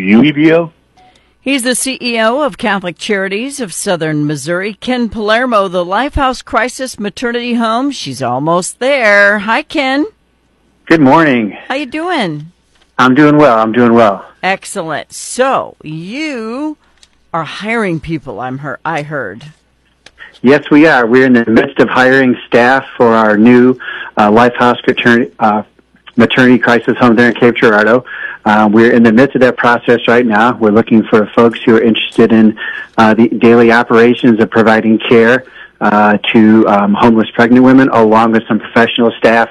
UEBO. He's the CEO of Catholic Charities of Southern Missouri. Ken Palermo, the Lifehouse Crisis Maternity Home. She's almost there. Hi, Ken. Good morning. How you doing? I'm doing well. I'm doing well. Excellent. So you are hiring people. I'm her. I heard. Yes, we are. We're in the midst of hiring staff for our new uh, Lifehouse maternity, uh, maternity crisis home there in Cape Girardeau. Uh, we're in the midst of that process right now. We're looking for folks who are interested in uh, the daily operations of providing care uh, to um, homeless pregnant women, along with some professional staff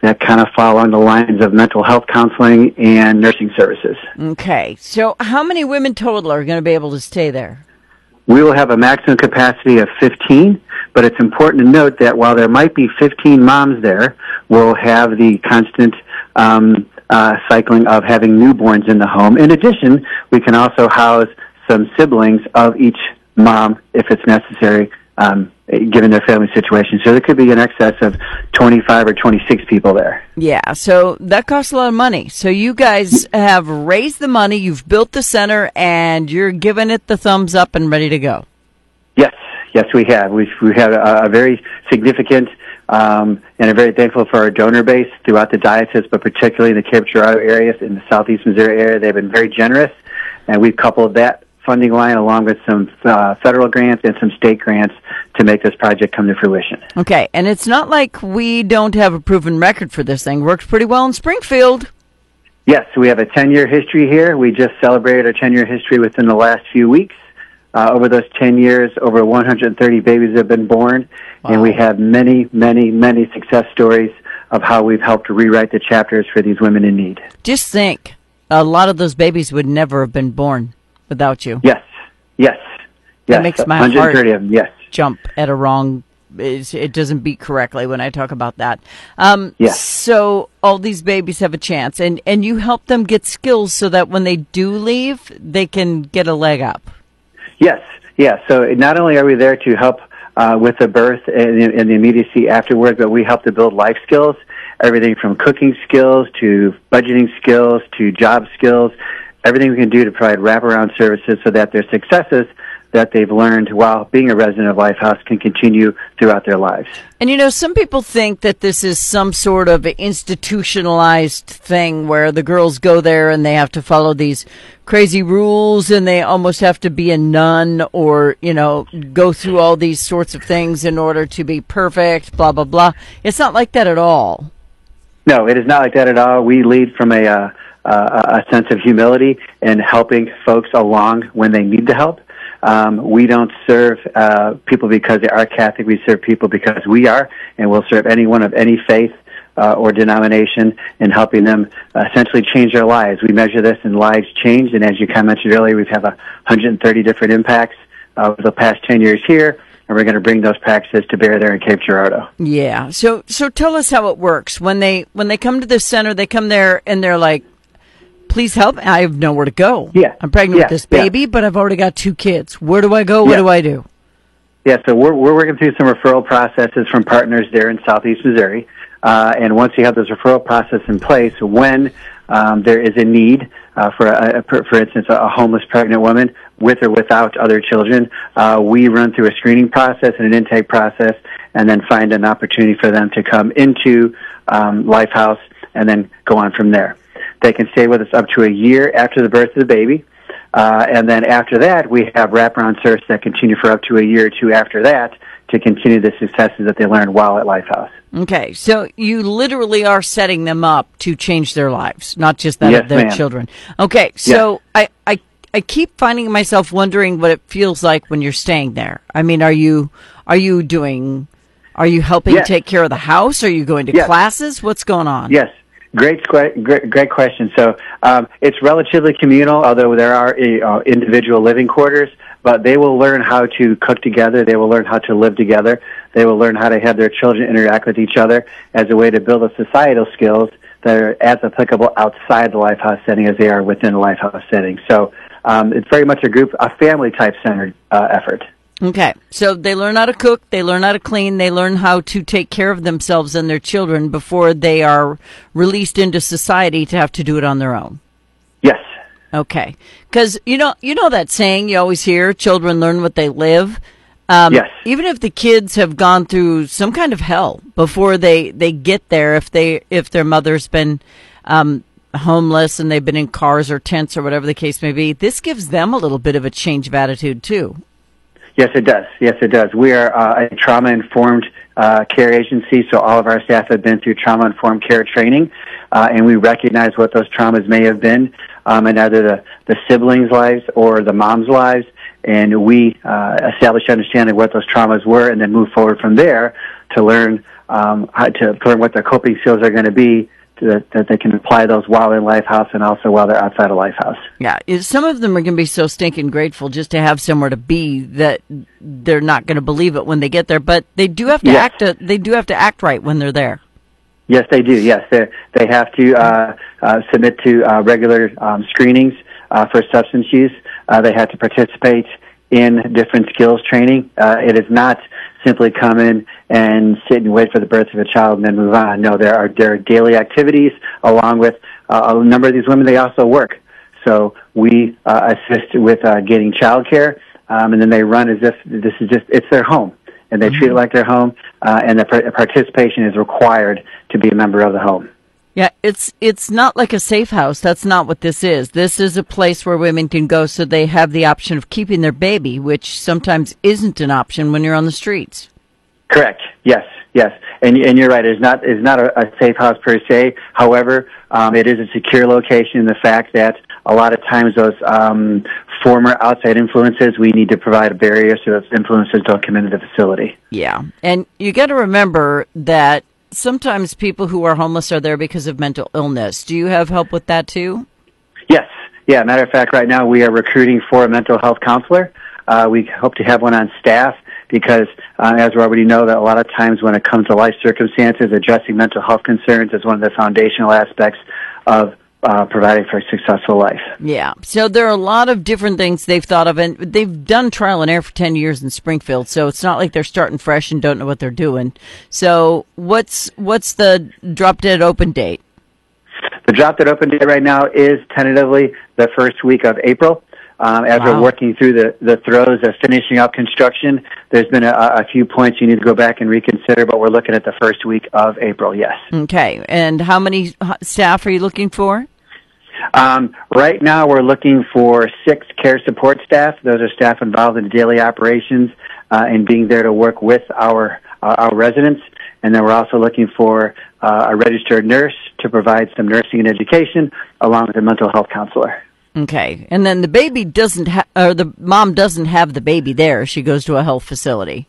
that kind of fall along the lines of mental health counseling and nursing services. Okay. So how many women total are going to be able to stay there? We will have a maximum capacity of 15, but it's important to note that while there might be 15 moms there, we'll have the constant um, uh, cycling of having newborns in the home. In addition, we can also house some siblings of each mom if it's necessary, um, given their family situation. So there could be an excess of 25 or 26 people there. Yeah, so that costs a lot of money. So you guys have raised the money, you've built the center, and you're giving it the thumbs up and ready to go. Yes, yes, we have. We've, we had a, a very significant um, and I'm very thankful for our donor base throughout the diocese, but particularly in the Cape Girardeau area, in the southeast Missouri area. They've been very generous, and we've coupled that funding line along with some uh, federal grants and some state grants to make this project come to fruition. Okay, and it's not like we don't have a proven record for this thing. Works pretty well in Springfield. Yes, we have a 10 year history here. We just celebrated our 10 year history within the last few weeks. Uh, over those 10 years, over 130 babies have been born, wow. and we have many, many, many success stories of how we've helped rewrite the chapters for these women in need. Just think, a lot of those babies would never have been born without you. Yes, yes, yes. That makes my heart of them, yes. jump at a wrong. It doesn't beat correctly when I talk about that. Um, yes. So all these babies have a chance, and and you help them get skills so that when they do leave, they can get a leg up. Yes, yes. So not only are we there to help uh, with the birth and, and the immediacy afterward, but we help to build life skills, everything from cooking skills to budgeting skills to job skills, everything we can do to provide wraparound services so that their successes that they've learned while being a resident of Lifehouse can continue throughout their lives. And you know, some people think that this is some sort of institutionalized thing where the girls go there and they have to follow these crazy rules and they almost have to be a nun or, you know, go through all these sorts of things in order to be perfect, blah, blah, blah. It's not like that at all. No, it is not like that at all. We lead from a, uh, uh, a sense of humility and helping folks along when they need the help. Um, we don't serve uh, people because they are Catholic. We serve people because we are, and we'll serve anyone of any faith uh, or denomination in helping them uh, essentially change their lives. We measure this in lives changed, and as you mentioned earlier, we've had 130 different impacts uh, over the past 10 years here and we're going to bring those practices to bear there in Cape Girardeau. Yeah. So so tell us how it works when they when they come to the center. They come there and they're like, please help. I have nowhere to go. Yeah. I'm pregnant yeah. with this baby, yeah. but I've already got two kids. Where do I go? What yeah. do I do? Yeah, so we're, we're working through some referral processes from partners there in southeast Missouri. Uh, and once you have those referral process in place, when um, there is a need uh, for, a, for instance, a homeless pregnant woman with or without other children, uh, we run through a screening process and an intake process, and then find an opportunity for them to come into um, Lifehouse and then go on from there. They can stay with us up to a year after the birth of the baby. Uh, and then after that, we have wraparound service that continue for up to a year or two after that to continue the successes that they learned while at Lifehouse. Okay, so you literally are setting them up to change their lives, not just that yes, of their ma'am. children. Okay, so yes. I, I I keep finding myself wondering what it feels like when you're staying there. I mean, are you are you doing are you helping yes. take care of the house? Are you going to classes? What's going on? Yes. Great, great, great question. So um, it's relatively communal, although there are uh, individual living quarters. But they will learn how to cook together. They will learn how to live together. They will learn how to have their children interact with each other as a way to build the societal skills that are as applicable outside the lifehouse setting as they are within the lifehouse setting. So um, it's very much a group, a family type centered uh, effort. Okay. So they learn how to cook, they learn how to clean, they learn how to take care of themselves and their children before they are released into society to have to do it on their own. Yes. Okay, because you know you know that saying you always hear: children learn what they live. Um, Yes. Even if the kids have gone through some kind of hell before they, they get there, if they if their mother's been um, homeless and they've been in cars or tents or whatever the case may be, this gives them a little bit of a change of attitude too. Yes, it does. Yes, it does. We are uh, a trauma informed uh, care agency, so all of our staff have been through trauma informed care training, uh, and we recognize what those traumas may have been um, in either the, the siblings' lives or the mom's lives, and we uh, establish understanding what those traumas were, and then move forward from there to learn um, how to learn what their coping skills are going to be. That, that they can apply those while in Lifehouse and also while they're outside of Lifehouse. Yeah, some of them are going to be so stinking grateful just to have somewhere to be that they're not going to believe it when they get there. But they do have to Yes. act. uh they do have to act right when they're there. Yes, they do. Yes, they they have to uh, uh, submit to uh, regular um, screenings uh, for substance use. Uh, they have to participate in different skills training. Uh, it is not simply come in and sit and wait for the birth of a child and then move on. No, there are there are daily activities along with uh, a number of these women. They also work, so we uh, assist with uh, getting childcare, um, and then they run as if this is just it's their home and they treat it like their home, uh, and the par- participation is required to be a member of the home. Yeah, it's it's not like a safe house. That's not what this is. This is a place where women can go so they have the option of keeping their baby, which sometimes isn't an option when you're on the streets. Correct. Yes. Yes. And and you're right. It's not it's not a, a safe house per se. However, um, it is a secure location. in The fact that a lot of times those um, former outside influences, we need to provide a barrier so those influences don't come into the facility. Yeah. And you got to remember that sometimes people who are homeless are there because of mental illness. Do you have help with that too? Yes. Yeah. Matter of fact, right now we are recruiting for a mental health counselor. Uh, we hope to have one on staff because, uh, as we already know, that a lot of times when it comes to life circumstances, addressing mental health concerns is one of the foundational aspects of uh, providing for a successful life. Yeah. So there are a lot of different things they've thought of, and they've done trial and error for 10 years in Springfield. So it's not like they're starting fresh and don't know what they're doing. So what's, what's the drop dead open date? The drop that open date right now is tentatively the first week of April. Um, as Wow. we're working through the, the throes of finishing up construction, there's been a, a few points you need to go back and reconsider, but we're looking at the first week of April, yes. Okay. And how many staff are you looking for? Um, right now, we're looking for six care support staff. Those are staff involved in the daily operations uh, and being there to work with our uh, our residents. And then we're also looking for uh, a registered nurse to provide some nursing and education, along with a mental health counselor. Okay. And then the baby doesn't ha- or the mom doesn't have the baby there. She goes to a health facility.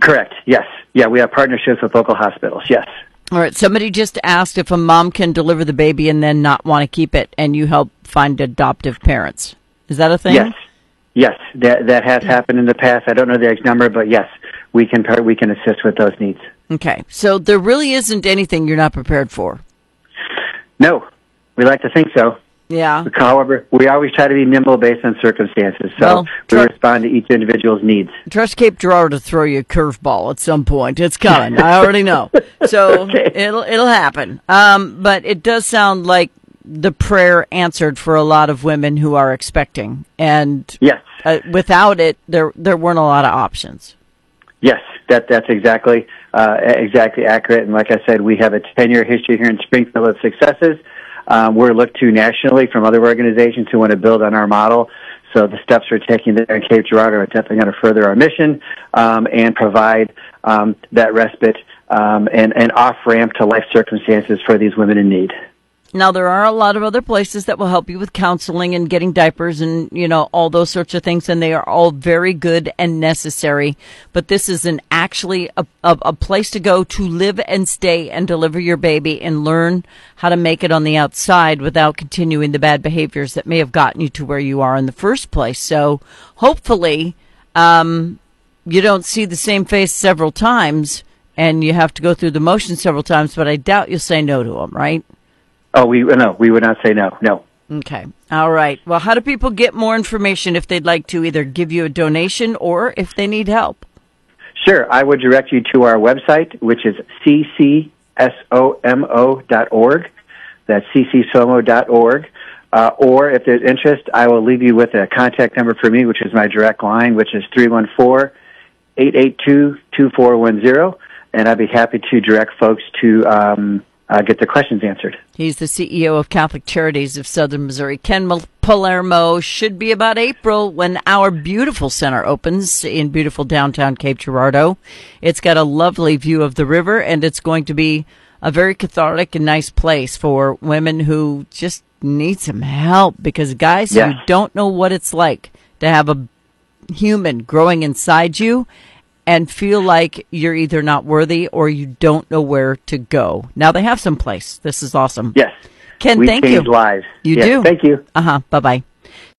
Correct. Yes. Yeah, we have partnerships with local hospitals. Yes. All right. Somebody just asked if a mom can deliver the baby and then not want to keep it, and you help find adoptive parents. Is that a thing? Yes. Yes. That that has happened in the past. I don't know the exact number, but yes, we can we can assist with those needs. Okay. So there really isn't anything you're not prepared for. No, we like to think so. Yeah. However, we always try to be nimble based on circumstances. So Well, we respond to each individual's needs. Trust Cape Girardeau to throw you a curveball at some point. It's coming. I already know. So Okay. it'll it'll happen. Um, but it does sound like the prayer answered for a lot of women who are expecting, and Yes. uh, without it, there there weren't a lot of options. Yes, that that's exactly uh, exactly accurate. And like I said, we have a ten year history here in Springfield of successes. Um, we're looked to nationally from other organizations who want to build on our model. So the steps we're taking there in Cape Girardeau are definitely going to further our mission um, and provide um, that respite um, and, and off ramp to life circumstances for these women in need. Now there are a lot of other places that will help you with counseling and getting diapers and you know all those sorts of things, and they are all very good and necessary. But this is an actually a, a, a place to go to live and stay and deliver your baby and learn how to make it on the outside without continuing the bad behaviors that may have gotten you to where you are in the first place. So hopefully, um, you don't see the same face several times and you have to go through the motions several times. But I doubt you'll say no to them, right? Oh, we no, we would not say no. No. Okay. All right. Well, how do people get more information if they'd like to either give you a donation or if they need help? Sure. I would direct you to our website, which is ccsomo.org. That's ccsomo.org. Uh, or if there's interest, I will leave you with a contact number for me, which is my direct line, which is 314 882 2410. And I'd be happy to direct folks to um, uh, get their questions answered. He's the CEO of Catholic Charities of Southern Missouri. Ken Palermo should be about April when our beautiful center opens in beautiful downtown Cape Girardeau. It's got a lovely view of the river and it's going to be a very cathartic and nice place for women who just need some help because guys who don't know what it's like to have a human growing inside you and feel like you're either not worthy or you don't know where to go. Now they have some place. This is awesome. Yes. Ken, we thank you. lives. You Yes, do. Thank you. Uh huh. Bye bye.